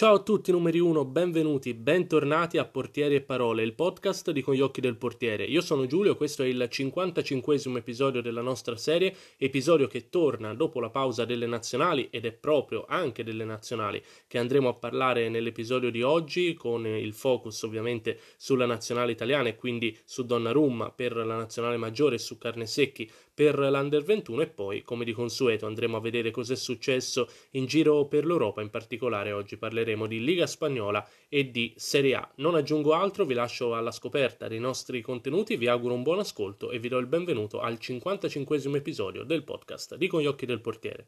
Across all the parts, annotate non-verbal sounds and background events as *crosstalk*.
Ciao a tutti numeri 1, benvenuti, bentornati a Portieri e Parole, il podcast di Con gli occhi del portiere. Io sono Giulio, questo è il 55 episodio della nostra serie, episodio che torna dopo la pausa delle nazionali ed è proprio anche delle nazionali che andremo a parlare nell'episodio di oggi con il focus ovviamente sulla nazionale italiana e quindi su Donnarumma per la nazionale maggiore e su Carnesecchi per l'Under 21 e poi, come di consueto, andremo a vedere cosa è successo in giro per l'Europa, in particolare oggi parleremo di Liga Spagnola e di Serie A. Non aggiungo altro, vi lascio alla scoperta dei nostri contenuti, vi auguro un buon ascolto e vi do il benvenuto al 55 episodio del podcast di Con gli occhi del portiere.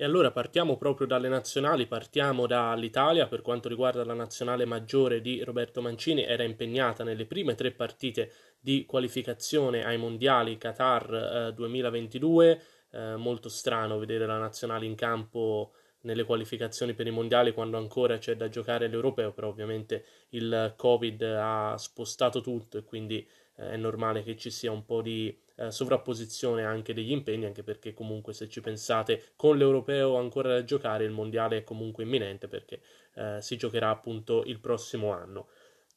E allora partiamo proprio dalle nazionali, partiamo dall'Italia. Per quanto riguarda la nazionale maggiore di Roberto Mancini, era impegnata nelle prime tre partite di qualificazione ai mondiali Qatar eh, 2022, eh, molto strano vedere la nazionale in campo nelle qualificazioni per i mondiali quando ancora c'è da giocare l'europeo, però ovviamente il Covid ha spostato tutto e quindi è normale che ci sia un po' di eh, sovrapposizione anche degli impegni, anche perché comunque se ci pensate con l'europeo ancora da giocare, il mondiale è comunque imminente perché eh, si giocherà appunto il prossimo anno.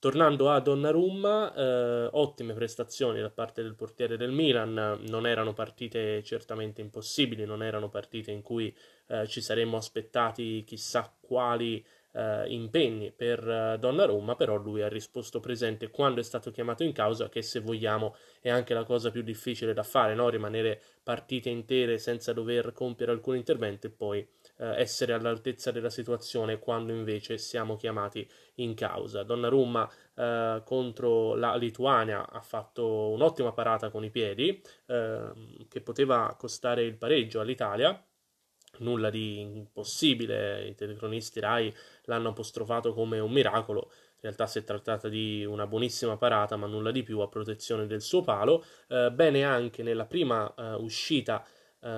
Tornando a Donnarumma, eh, ottime prestazioni da parte del portiere del Milan, non erano partite certamente impossibili, non erano partite in cui eh, ci saremmo aspettati chissà quali eh, impegni per eh, Donnarumma, però lui ha risposto presente quando è stato chiamato in causa, che se vogliamo è anche la cosa più difficile da fare, no? rimanere partite intere senza dover compiere alcun intervento e poi eh, essere all'altezza della situazione quando invece siamo chiamati in causa. Donnarumma eh, contro la Lituania ha fatto un'ottima parata con i piedi ehm, che poteva costare il pareggio all'Italia nulla di impossibile, i telecronisti Rai l'hanno apostrofato come un miracolo, in realtà si è trattata di una buonissima parata, ma nulla di più a protezione del suo palo. Eh, bene anche nella prima eh, uscita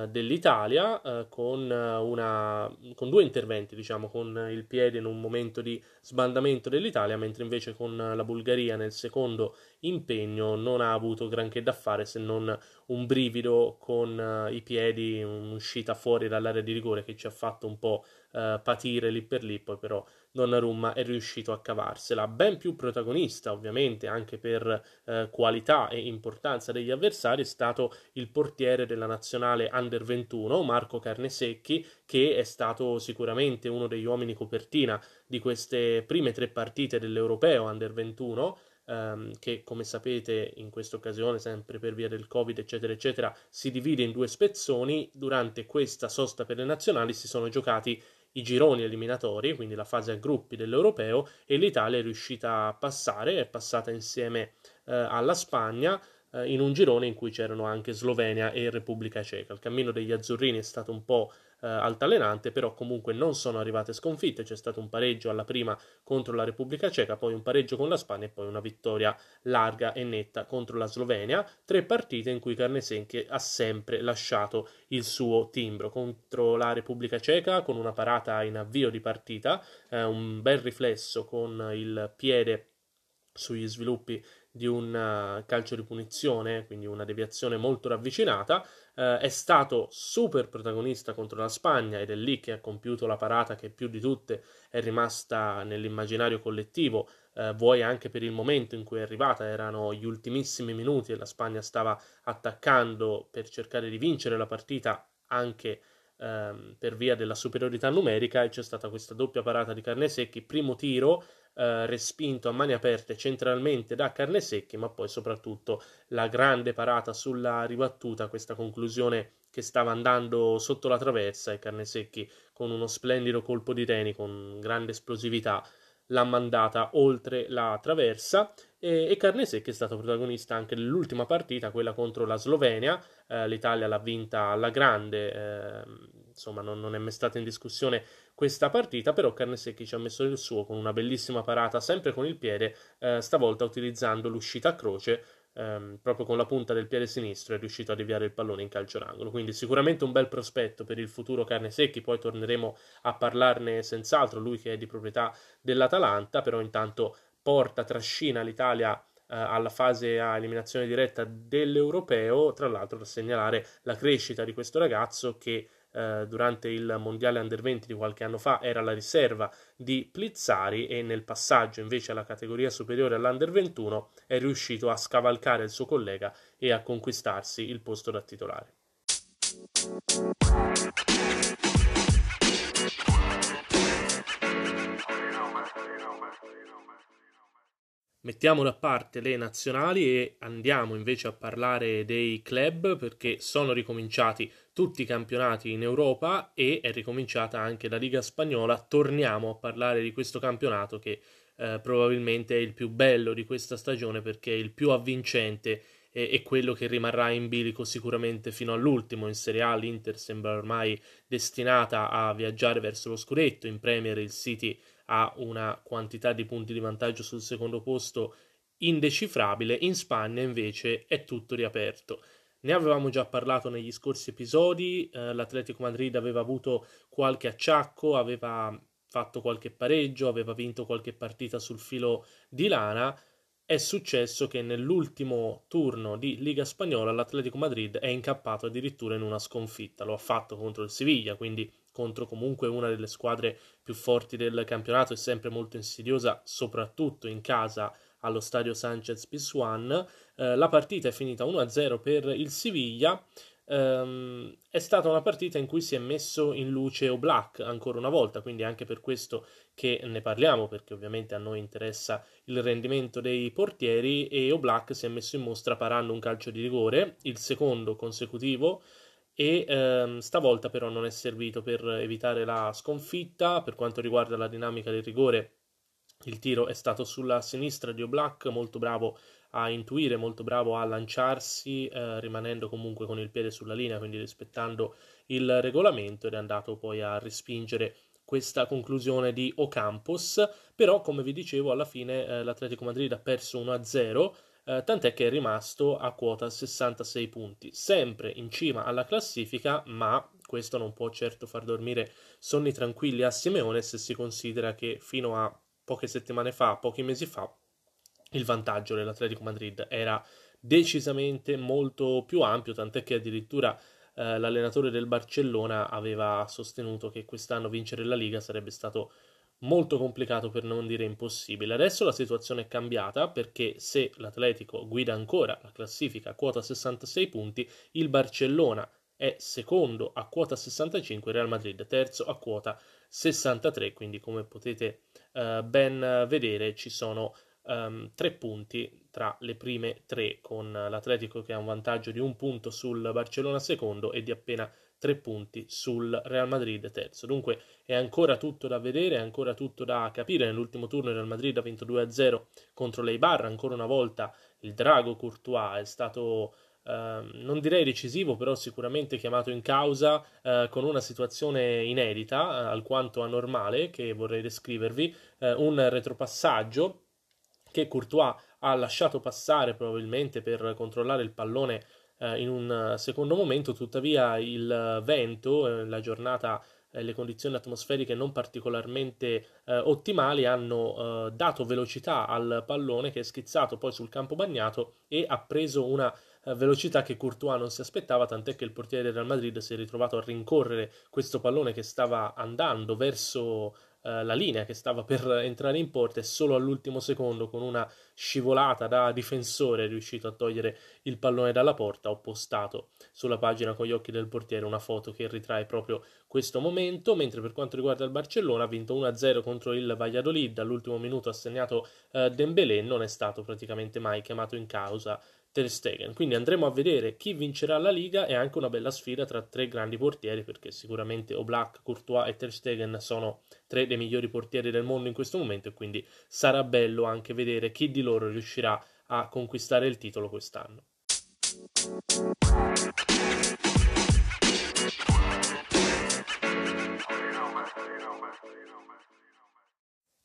dell'Italia eh, con, eh, una, con, due interventi, diciamo, con il piede in un momento di sbandamento dell'Italia, mentre invece con la Bulgaria nel secondo impegno non ha avuto granché da fare se non un brivido con i piedi, un'uscita fuori dall'area di rigore che ci ha fatto un po' uh, patire lì per lì, poi però Donnarumma è riuscito a cavarsela. Ben più protagonista, ovviamente, anche per uh, qualità e importanza degli avversari, è stato il portiere della nazionale Under 21, Marco Carnesecchi, che è stato sicuramente uno degli uomini copertina di queste prime tre partite dell'Europeo Under 21 ehm, che come sapete in questa occasione, sempre per via del Covid, eccetera, eccetera, si divide in due spezzoni. Durante questa sosta per le nazionali si sono giocati i gironi eliminatori, quindi la fase a gruppi dell'Europeo, e l'Italia è riuscita a passare, è passata insieme eh, alla Spagna eh, in un girone in cui c'erano anche Slovenia e Repubblica Ceca. Il cammino degli azzurrini è stato un po' eh, altalenante, però comunque non sono arrivate sconfitte, c'è stato un pareggio alla prima contro la Repubblica Ceca, poi un pareggio con la Spagna e poi una vittoria larga e netta contro la Slovenia, tre partite in cui Carnesenche ha sempre lasciato il suo timbro. Contro la Repubblica Ceca con una parata in avvio di partita, eh, un bel riflesso con il piede sugli sviluppi di un eh, calcio di punizione, quindi una deviazione molto ravvicinata, eh, è stato super protagonista contro la Spagna ed è lì che ha compiuto la parata che più di tutte è rimasta nell'immaginario collettivo, eh, vuoi anche per il momento in cui è arrivata, erano gli ultimissimi minuti e la Spagna stava attaccando per cercare di vincere la partita anche ehm, per via della superiorità numerica e c'è stata questa doppia parata di Carnesecchi, primo tiro eh, respinto a mani aperte centralmente da Carnesecchi, ma poi soprattutto la grande parata sulla ribattuta, questa conclusione che stava andando sotto la traversa e Carnesecchi con uno splendido colpo di teni con grande esplosività l'ha mandata oltre la traversa. E, e Carnesecchi è stato protagonista anche dell'ultima partita, quella contro la Slovenia, eh, l'Italia l'ha vinta alla grande, eh, insomma non, non, è mai stata in discussione questa partita, però Carnesecchi ci ha messo il suo con una bellissima parata sempre con il piede, eh, stavolta utilizzando l'uscita a croce ehm, proprio con la punta del piede sinistro è riuscito a deviare il pallone in calcio d'angolo. Quindi sicuramente un bel prospetto per il futuro Carne Secchi, poi torneremo a parlarne senz'altro, lui che è di proprietà dell'Atalanta, però intanto porta, trascina l'Italia alla fase a eliminazione diretta dell'Europeo. Tra l'altro, da segnalare la crescita di questo ragazzo che eh, durante il mondiale under 20 di qualche anno fa era la riserva di Plizzari e nel passaggio invece alla categoria superiore all'under 21 è riuscito a scavalcare il suo collega e a conquistarsi il posto da titolare. Mettiamo da parte le nazionali e andiamo invece a parlare dei club perché sono ricominciati tutti i campionati in Europa e è ricominciata anche la Liga Spagnola. Torniamo a parlare di questo campionato che eh, probabilmente è il più bello di questa stagione perché è il più avvincente e, e quello che rimarrà in bilico sicuramente fino all'ultimo. In Serie A l'Inter sembra ormai destinata a viaggiare verso lo scudetto, in Premier il City ha una quantità di punti di vantaggio sul secondo posto indecifrabile, in Spagna invece è tutto riaperto. Ne avevamo già parlato negli scorsi episodi, eh, l'Atletico Madrid aveva avuto qualche acciacco, aveva fatto qualche pareggio, aveva vinto qualche partita sul filo di lana. È successo che nell'ultimo turno di Liga Spagnola l'Atletico Madrid è incappato addirittura in una sconfitta. Lo ha fatto contro il Siviglia, quindi contro comunque una delle squadre più forti del campionato e sempre molto insidiosa, soprattutto in casa allo stadio Sanchez Pizjuan. Eh, la partita è finita 1-0 per il Siviglia. Um, è stata una partita in cui si è messo in luce Oblak ancora una volta, quindi anche per questo che ne parliamo, perché ovviamente a noi interessa il rendimento dei portieri e Oblak si è messo in mostra parando un calcio di rigore, il secondo consecutivo e ehm, stavolta però non è servito per evitare la sconfitta. Per quanto riguarda la dinamica del rigore, il tiro è stato sulla sinistra di Oblak, molto bravo a intuire, molto bravo a lanciarsi, eh, rimanendo comunque con il piede sulla linea, quindi rispettando il regolamento ed è andato poi a respingere questa conclusione di Ocampos, però come vi dicevo alla fine eh, l'Atletico Madrid ha perso 1-0 eh, tant'è che è rimasto a quota 66 punti, sempre in cima alla classifica, ma questo non può certo far dormire sonni tranquilli a Simeone se si considera che fino a poche settimane fa, pochi mesi fa, il vantaggio dell'Atletico Madrid era decisamente molto più ampio, tant'è che addirittura eh, l'allenatore del Barcellona aveva sostenuto che quest'anno vincere la Liga sarebbe stato molto complicato per non dire impossibile. Adesso la situazione è cambiata perché se l'Atletico guida ancora la classifica a quota 66 punti, il Barcellona è secondo a quota 65, Real Madrid terzo a quota 63, quindi come potete uh, ben vedere ci sono um, tre punti tra le prime tre con l'Atletico che ha un vantaggio di un punto sul Barcellona secondo e di appena tre punti sul Real Madrid terzo. Dunque è ancora tutto da vedere, è ancora tutto da capire. Nell'ultimo turno il Real Madrid ha vinto 2-0 contro l'Eibar, ancora una volta il drago Courtois è stato Uh, non direi decisivo, però sicuramente chiamato in causa uh, con una situazione inedita, uh, alquanto anormale, che vorrei descrivervi, un retropassaggio che Courtois ha lasciato passare probabilmente per controllare il pallone eh, in un secondo momento, tuttavia il vento, eh, la giornata e le condizioni atmosferiche non particolarmente eh, ottimali hanno eh, dato velocità al pallone che è schizzato poi sul campo bagnato e ha preso una eh, velocità che Courtois non si aspettava, tant'è che il portiere del Real Madrid si è ritrovato a rincorrere questo pallone che stava andando verso eh, la linea che stava per entrare in porta e solo all'ultimo secondo con una scivolata da difensore è riuscito a togliere il pallone dalla porta. Ho postato sulla pagina con gli occhi del portiere una foto che ritrae proprio questo momento, mentre per quanto riguarda il Barcellona ha vinto 1-0 contro il Valladolid, all'ultimo minuto ha segnato eh, Dembélé, non è stato praticamente mai chiamato in causa Ter Stegen. Quindi andremo a vedere chi vincerà la Liga e anche una bella sfida tra tre grandi portieri perché sicuramente Oblak, Courtois e Ter Stegen sono tre dei migliori portieri del mondo in questo momento e quindi sarà bello anche vedere chi di loro riuscirà a conquistare il titolo quest'anno.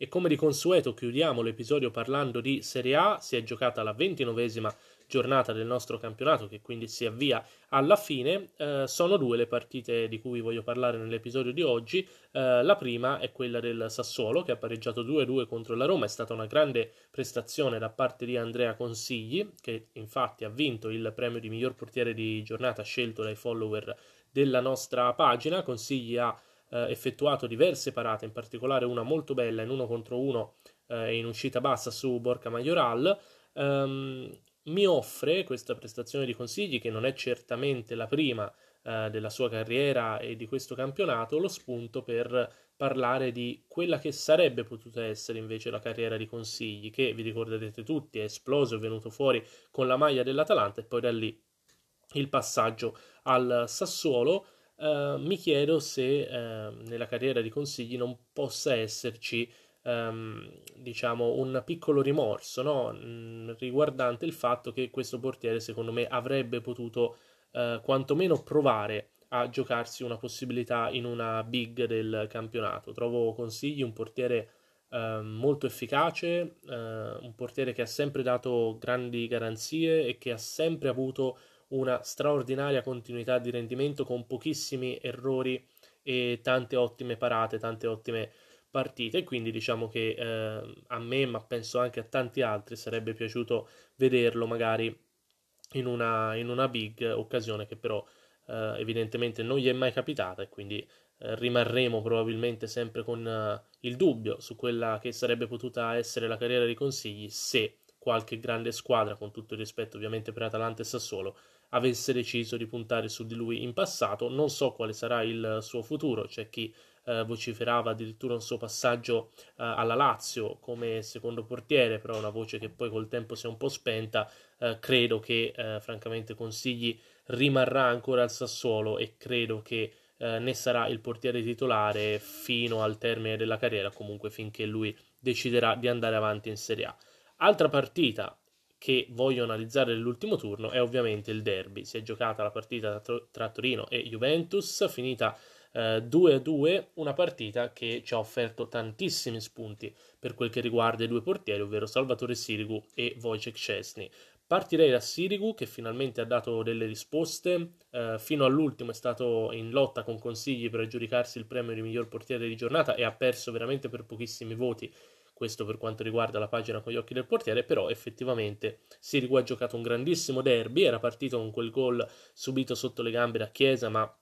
E come di consueto chiudiamo l'episodio parlando di Serie A, si è giocata la ventinovesima giornata del nostro campionato, che quindi si avvia alla fine. Eh, sono due le partite di cui voglio parlare nell'episodio di oggi. Eh, la prima è quella del Sassuolo, che ha pareggiato 2-2 contro la Roma. È stata una grande prestazione da parte di Andrea Consigli, che infatti ha vinto il premio di miglior portiere di giornata scelto dai follower della nostra pagina. Consigli ha eh, effettuato diverse parate, in particolare una molto bella in uno contro uno eh, in uscita bassa su Borca Majoral um, mi offre questa prestazione di consigli, che non è certamente la prima uh, della sua carriera e di questo campionato, lo spunto per parlare di quella che sarebbe potuta essere invece la carriera di consigli, che vi ricorderete tutti è esploso, è venuto fuori con la maglia dell'Atalanta e poi da lì il passaggio al Sassuolo. Uh, mi chiedo se uh, nella carriera di consigli non possa esserci um, diciamo, un piccolo rimorso no? mm, riguardante il fatto che questo portiere, secondo me, avrebbe potuto uh, quantomeno provare a giocarsi una possibilità in una big del campionato. Trovo consigli un portiere uh, molto efficace, uh, un portiere che ha sempre dato grandi garanzie e che ha sempre avuto una straordinaria continuità di rendimento con pochissimi errori e tante ottime parate, tante ottime partite quindi diciamo che eh, a me, ma penso anche a tanti altri, sarebbe piaciuto vederlo magari in una, in una big occasione che però eh, evidentemente non gli è mai capitata e quindi eh, rimarremo probabilmente sempre con eh, il dubbio su quella che sarebbe potuta essere la carriera di consigli se qualche grande squadra, con tutto il rispetto ovviamente per Atalanta e Sassuolo, avesse deciso di puntare su di lui in passato. Non so quale sarà il suo futuro, c'è chi eh, vociferava addirittura un suo passaggio eh, alla Lazio come secondo portiere, però una voce che poi col tempo si è un po' spenta. Eh, credo che eh, francamente Consigli rimarrà ancora al Sassuolo e credo che eh, ne sarà il portiere titolare fino al termine della carriera, comunque finché lui deciderà di andare avanti in Serie A. Altra partita che voglio analizzare nell'ultimo turno è ovviamente il derby. Si è giocata la partita tra Torino e Juventus, finita 2-2, eh, una partita che ci ha offerto tantissimi spunti per quel che riguarda i due portieri, ovvero Salvatore Sirigu e Wojciech Szczesny. Partirei da Sirigu che finalmente ha dato delle risposte, eh, fino all'ultimo è stato in lotta con consigli per aggiudicarsi il premio di miglior portiere di giornata e ha perso veramente per pochissimi voti, questo per quanto riguarda la pagina con gli occhi del portiere, però effettivamente Sirigu ha giocato un grandissimo derby, era partito con quel gol subito sotto le gambe da Chiesa, ma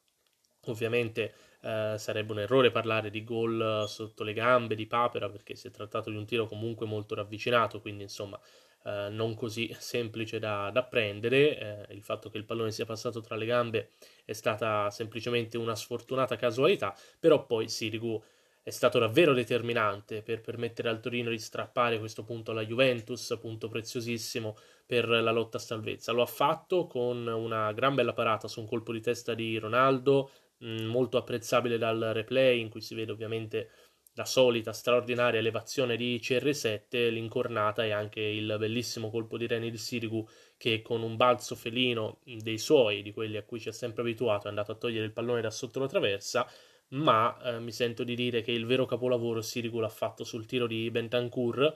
Ovviamente eh, sarebbe un errore parlare di gol sotto le gambe di Papera perché si è trattato di un tiro comunque molto ravvicinato, quindi insomma eh, non così *laughs* semplice da, da prendere. Eh, il fatto che il pallone sia passato tra le gambe è stata semplicemente una sfortunata casualità, però poi Sirigu è stato davvero determinante per permettere al Torino di strappare questo punto alla Juventus, punto preziosissimo per la lotta a salvezza. Lo ha fatto con una gran bella parata su un colpo di testa di Ronaldo, Mm, molto apprezzabile dal replay in cui si vede ovviamente la solita straordinaria elevazione di CR7, l'incornata e anche il bellissimo colpo di reni di Sirigu che con un balzo felino dei suoi, di quelli a cui ci ha sempre abituato, è andato a togliere il pallone da sotto la traversa, ma eh, mi sento di dire che il vero capolavoro Sirigu l'ha fatto sul tiro di Bentancur,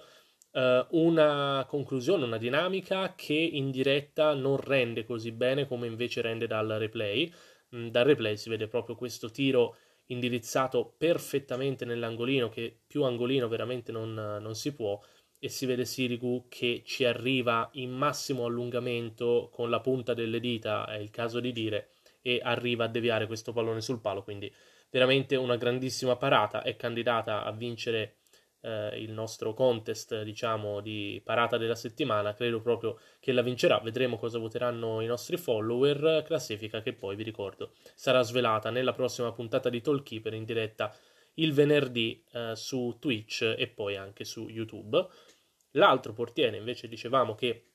eh, una conclusione, una dinamica che in diretta non rende così bene come invece rende dal replay Mm, dal replay si vede proprio questo tiro indirizzato perfettamente nell'angolino, che più angolino veramente non, non si può, e si vede Sirigu che ci arriva in massimo allungamento con la punta delle dita, è il caso di dire, e arriva a deviare questo pallone sul palo, quindi veramente una grandissima parata, è candidata a vincere eh, il nostro contest, diciamo, di parata della settimana, credo proprio che la vincerà. Vedremo cosa voteranno i nostri follower. Classifica che poi, vi ricordo, sarà svelata nella prossima puntata di Tollkeeper in diretta il venerdì eh, su Twitch e poi anche su YouTube. L'altro portiere, invece, dicevamo che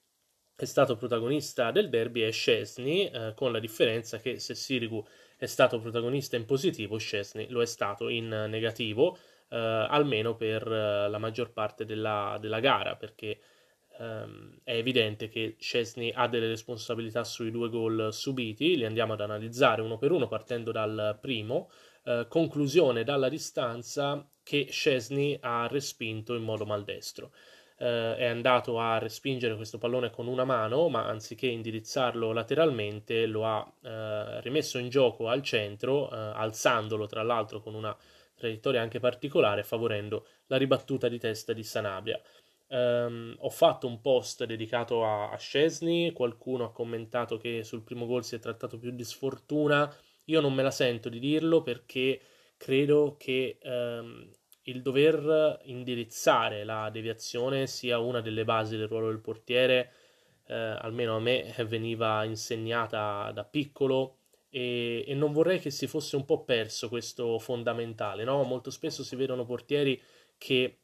è stato protagonista del derby è Scesni, eh, con la differenza che se Sirigu è stato protagonista in positivo, Scesni lo è stato in negativo eh, almeno per eh, la maggior parte della, della gara, perché ehm, è evidente che Chesney ha delle responsabilità sui due gol subiti, li andiamo ad analizzare uno per uno partendo dal primo. Eh, conclusione dalla distanza che Chesney ha respinto in modo maldestro. eh, è andato a respingere questo pallone con una mano, ma anziché indirizzarlo lateralmente lo ha eh, rimesso in gioco al centro, eh, alzandolo tra l'altro con una traiettoria anche particolare, favorendo la ribattuta di testa di Sanabria. Um, ho fatto un post dedicato a, a Scesni, qualcuno ha commentato che sul primo gol si è trattato più di sfortuna, io non me la sento di dirlo perché credo che um, il dover indirizzare la deviazione sia una delle basi del ruolo del portiere, eh, almeno a me *laughs* veniva insegnata da piccolo e, e, non vorrei che si fosse un po' perso questo fondamentale, no? Molto spesso si vedono portieri che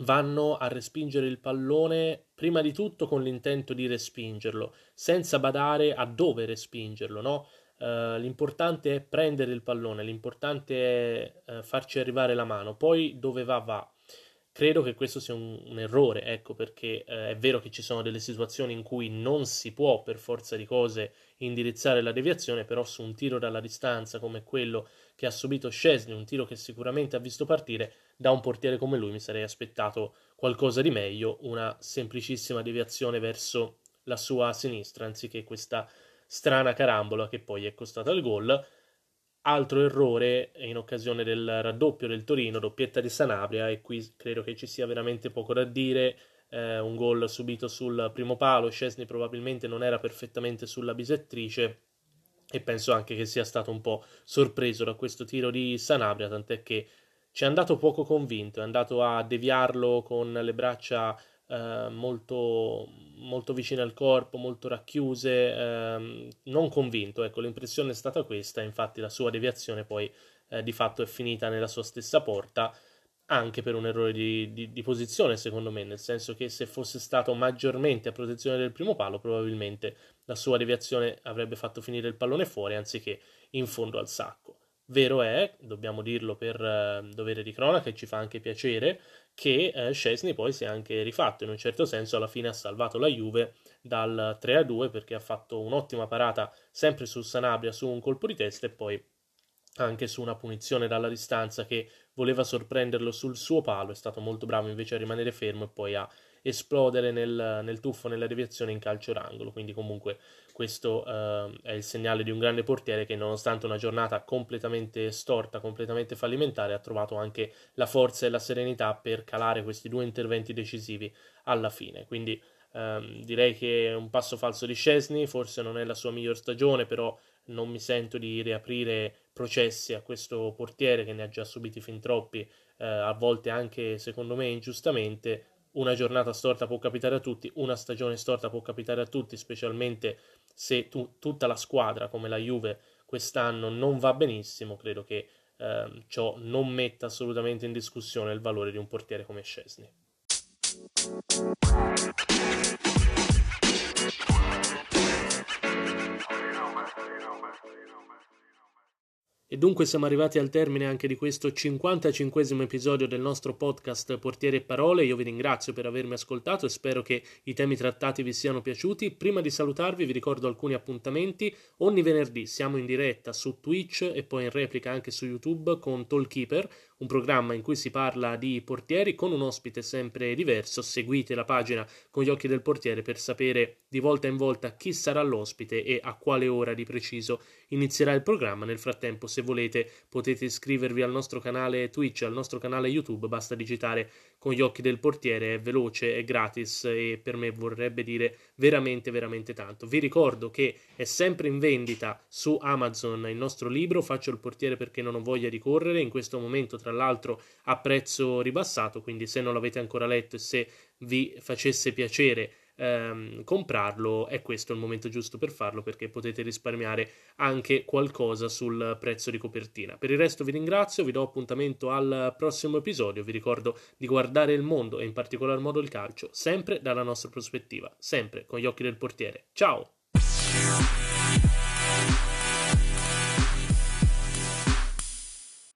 vanno a respingere il pallone prima di tutto con l'intento di respingerlo, senza badare a dove respingerlo, no? Uh, l'importante è prendere il pallone, l'importante è uh, farci arrivare la mano, poi dove va va. Credo che questo sia un, un errore, ecco perché uh, è vero che ci sono delle situazioni in cui non si può per forza di cose indirizzare la deviazione, però su un tiro dalla distanza come quello che ha subito Scesni, un tiro che sicuramente ha visto partire, da un portiere come lui mi sarei aspettato qualcosa di meglio, una semplicissima deviazione verso la sua sinistra, anziché questa strana carambola che poi è costata il gol. Altro errore in occasione del raddoppio del Torino, doppietta di Sanabria, e qui credo che ci sia veramente poco da dire. Eh, un gol subito sul primo palo, Scesni probabilmente non era perfettamente sulla bisettrice e penso anche che sia stato un po' sorpreso da questo tiro di Sanabria, tant'è che ci è andato poco convinto, è andato a deviarlo con le braccia eh, molto, molto vicine al corpo, molto racchiuse, eh, non convinto, ecco l'impressione è stata questa, infatti la sua deviazione poi eh, di fatto è finita nella sua stessa porta, anche per un errore di, di, di, posizione secondo me, nel senso che se fosse stato maggiormente a protezione del primo palo probabilmente la sua deviazione avrebbe fatto finire il pallone fuori anziché in fondo al sacco. Vero è, dobbiamo dirlo per eh, dovere di cronaca e ci fa anche piacere, che eh, Scesni poi si è anche rifatto, in un certo senso alla fine ha salvato la Juve dal 3-2 perché ha fatto un'ottima parata sempre su Sanabria su un colpo di testa e poi anche su una punizione dalla distanza che voleva sorprenderlo sul suo palo, è stato molto bravo invece a rimanere fermo e poi a esplodere nel, nel tuffo, nella deviazione in calcio d'angolo, quindi comunque questo eh, è il segnale di un grande portiere che nonostante una giornata completamente storta, completamente fallimentare, ha trovato anche la forza e la serenità per calare questi due interventi decisivi alla fine, quindi ehm, direi che è un passo falso di Scesni, forse non è la sua miglior stagione, però non mi sento di riaprire processi a questo portiere che ne ha già subiti fin troppi, eh, a volte anche secondo me ingiustamente, una giornata storta può capitare a tutti, una stagione storta può capitare a tutti, specialmente se tu, tutta la squadra come la Juve quest'anno non va benissimo, credo che eh, ciò non metta assolutamente in discussione il valore di un portiere come Scesni. E dunque siamo arrivati al termine anche di questo 55 episodio del nostro podcast Portiere e Parole. Io vi ringrazio per avermi ascoltato e spero che i temi trattati vi siano piaciuti. Prima di salutarvi vi ricordo alcuni appuntamenti. Ogni venerdì siamo in diretta su Twitch e poi in replica anche su YouTube con Tollkeeper, un programma in cui si parla di portieri con un ospite sempre diverso. Seguite la pagina con gli occhi del portiere per sapere di volta in volta chi sarà l'ospite e a quale ora di preciso inizierà il programma. Nel frattempo, se volete, potete iscrivervi al nostro canale Twitch, al nostro canale YouTube, basta digitare con gli occhi del portiere, è veloce, è gratis e per me vorrebbe dire veramente, veramente tanto. Vi ricordo che è sempre in vendita su Amazon il nostro libro, Faccio il portiere perché non ho voglia di correre, in questo momento tra l'altro a prezzo ribassato, quindi se non l'avete ancora letto e se vi facesse piacere ehm, comprarlo, è questo il momento giusto per farlo perché potete risparmiare anche qualcosa sul prezzo di copertina. Per il resto vi ringrazio, vi do appuntamento al prossimo episodio, vi ricordo di guardare il mondo e in particolar modo il calcio, sempre dalla nostra prospettiva, sempre con gli occhi del portiere. Ciao!